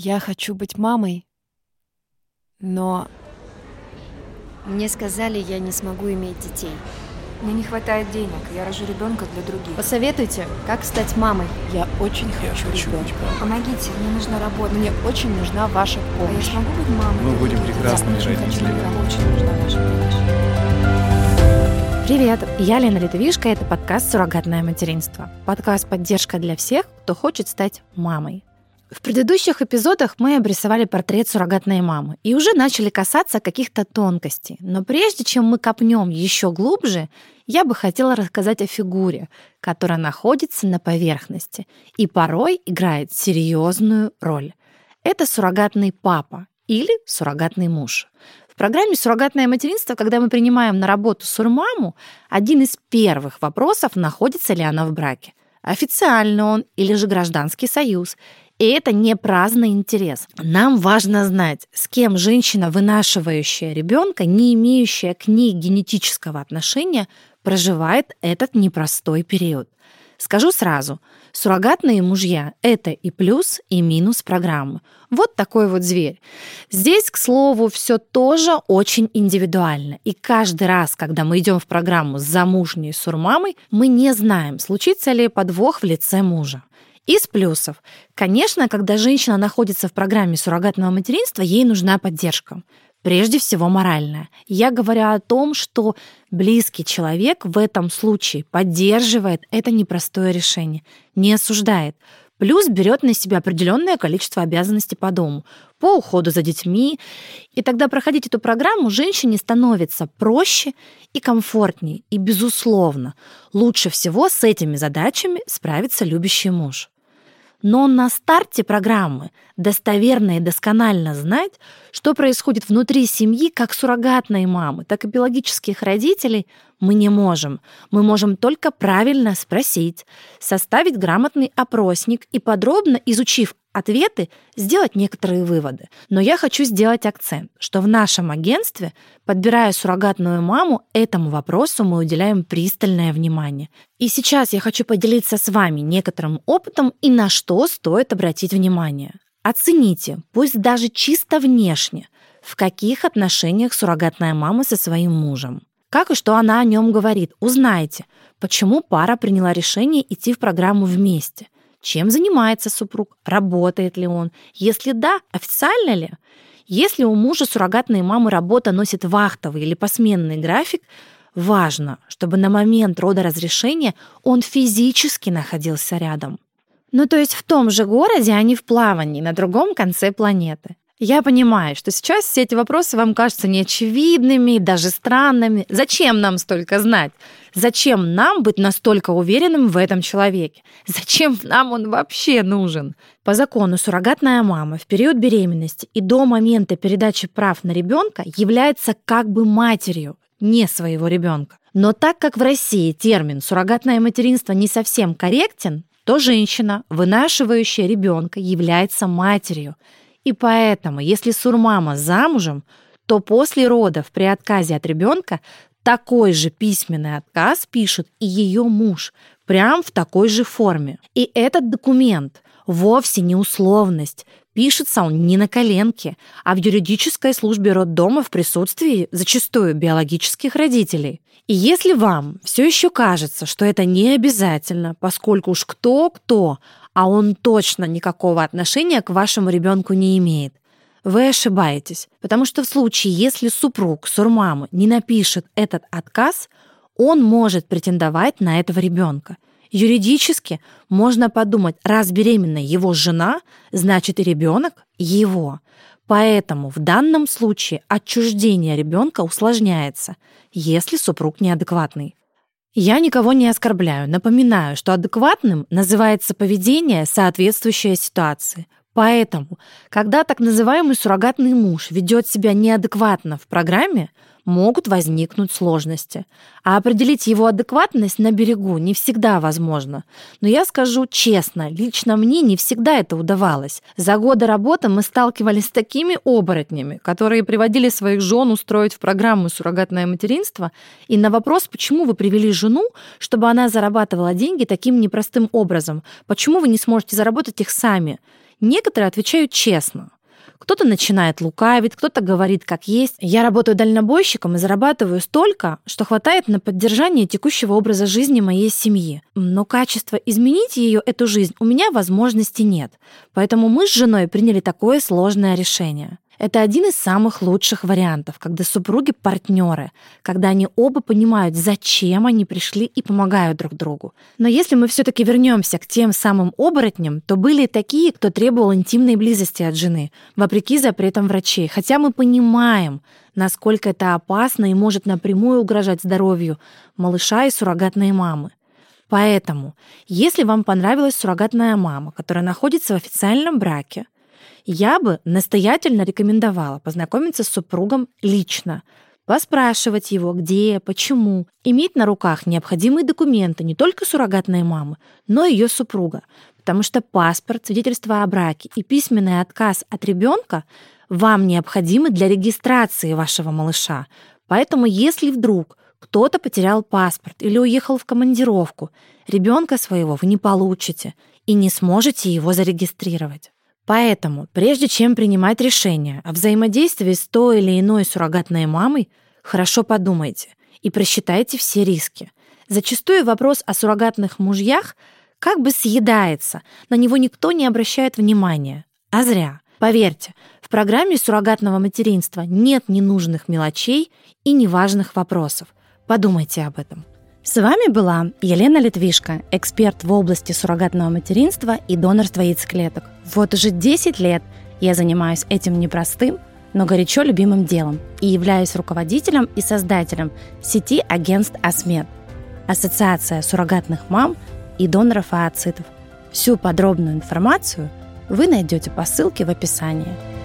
Я хочу быть мамой, но Мне сказали, я не смогу иметь детей. Мне не хватает денег, я рожу ребенка для других. Посоветуйте, как стать мамой. я очень хочу ребенка. Помогите, мне нужна работа. Мне очень нужна ваша А я помощь. смогу быть мамой? Мы будем других? прекрасными Я очень хочу родителями. ребенка, очень нужна ваша помощь. Привет, я Лена Литвишка, это подкаст «Суррогатное материнство». Подкаст «Поддержка для всех, кто хочет стать мамой». В предыдущих эпизодах мы обрисовали портрет суррогатной мамы и уже начали касаться каких-то тонкостей. Но прежде чем мы копнем еще глубже, я бы хотела рассказать о фигуре, которая находится на поверхности и порой играет серьезную роль. Это суррогатный папа или суррогатный муж. В программе «Суррогатное материнство», когда мы принимаем на работу сурмаму, один из первых вопросов, находится ли она в браке. Официально он или же гражданский союз. И это не праздный интерес. Нам важно знать, с кем женщина, вынашивающая ребенка, не имеющая к ней генетического отношения, проживает этот непростой период. Скажу сразу, суррогатные мужья – это и плюс, и минус программы. Вот такой вот зверь. Здесь, к слову, все тоже очень индивидуально. И каждый раз, когда мы идем в программу с замужней сурмамой, мы не знаем, случится ли подвох в лице мужа. Из плюсов. Конечно, когда женщина находится в программе суррогатного материнства, ей нужна поддержка. Прежде всего моральная. Я говорю о том, что близкий человек в этом случае поддерживает это непростое решение, не осуждает. Плюс берет на себя определенное количество обязанностей по дому, по уходу за детьми. И тогда проходить эту программу женщине становится проще и комфортнее. И, безусловно, лучше всего с этими задачами справится любящий муж. Но на старте программы достоверно и досконально знать, что происходит внутри семьи как суррогатной мамы, так и биологических родителей, мы не можем. Мы можем только правильно спросить, составить грамотный опросник и подробно изучив ответы, сделать некоторые выводы. Но я хочу сделать акцент, что в нашем агентстве, подбирая суррогатную маму, этому вопросу мы уделяем пристальное внимание. И сейчас я хочу поделиться с вами некоторым опытом и на что стоит обратить внимание. Оцените, пусть даже чисто внешне, в каких отношениях суррогатная мама со своим мужем. Как и что она о нем говорит. Узнайте, почему пара приняла решение идти в программу вместе. Чем занимается супруг? Работает ли он? Если да, официально ли? Если у мужа суррогатной мамы работа носит вахтовый или посменный график, важно, чтобы на момент рода разрешения он физически находился рядом. Ну, то есть в том же городе, а не в плавании на другом конце планеты. Я понимаю, что сейчас все эти вопросы вам кажутся неочевидными, даже странными. Зачем нам столько знать? Зачем нам быть настолько уверенным в этом человеке? Зачем нам он вообще нужен? По закону суррогатная мама в период беременности и до момента передачи прав на ребенка является как бы матерью не своего ребенка. Но так как в России термин суррогатное материнство не совсем корректен, то женщина, вынашивающая ребенка, является матерью. И поэтому, если сурмама замужем, то после родов при отказе от ребенка такой же письменный отказ пишет и ее муж, прям в такой же форме. И этот документ вовсе не условность. Пишется он не на коленке, а в юридической службе роддома в присутствии зачастую биологических родителей. И если вам все еще кажется, что это не обязательно, поскольку уж кто-кто, а он точно никакого отношения к вашему ребенку не имеет, вы ошибаетесь, потому что в случае, если супруг сурмамы не напишет этот отказ, он может претендовать на этого ребенка. Юридически можно подумать, раз беременна его жена, значит и ребенок его. Поэтому в данном случае отчуждение ребенка усложняется, если супруг неадекватный. Я никого не оскорбляю. Напоминаю, что адекватным называется поведение, соответствующее ситуации. Поэтому, когда так называемый суррогатный муж ведет себя неадекватно в программе, могут возникнуть сложности. А определить его адекватность на берегу не всегда возможно. Но я скажу честно, лично мне не всегда это удавалось. За годы работы мы сталкивались с такими оборотнями, которые приводили своих жен устроить в программу суррогатное материнство, и на вопрос, почему вы привели жену, чтобы она зарабатывала деньги таким непростым образом, почему вы не сможете заработать их сами, Некоторые отвечают честно. Кто-то начинает лукавить, кто-то говорит как есть. Я работаю дальнобойщиком и зарабатываю столько, что хватает на поддержание текущего образа жизни моей семьи. Но качество изменить ее, эту жизнь, у меня возможности нет. Поэтому мы с женой приняли такое сложное решение. Это один из самых лучших вариантов, когда супруги партнеры, когда они оба понимают, зачем они пришли и помогают друг другу. Но если мы все-таки вернемся к тем самым оборотням, то были и такие, кто требовал интимной близости от жены, вопреки запретам врачей. Хотя мы понимаем, насколько это опасно и может напрямую угрожать здоровью малыша и суррогатной мамы. Поэтому, если вам понравилась суррогатная мама, которая находится в официальном браке, я бы настоятельно рекомендовала познакомиться с супругом лично, поспрашивать его, где, почему, иметь на руках необходимые документы не только суррогатной мамы, но и ее супруга, потому что паспорт, свидетельство о браке и письменный отказ от ребенка вам необходимы для регистрации вашего малыша. Поэтому если вдруг кто-то потерял паспорт или уехал в командировку, ребенка своего вы не получите и не сможете его зарегистрировать. Поэтому, прежде чем принимать решение о взаимодействии с той или иной суррогатной мамой, хорошо подумайте и просчитайте все риски. Зачастую вопрос о суррогатных мужьях как бы съедается, на него никто не обращает внимания. А зря. Поверьте, в программе суррогатного материнства нет ненужных мелочей и неважных вопросов. Подумайте об этом. С вами была Елена Литвишко, эксперт в области суррогатного материнства и донорства яйцеклеток. Вот уже 10 лет я занимаюсь этим непростым, но горячо любимым делом и являюсь руководителем и создателем сети агентств АСМЕД, Ассоциация суррогатных мам и доноров ооцитов. Всю подробную информацию вы найдете по ссылке в описании.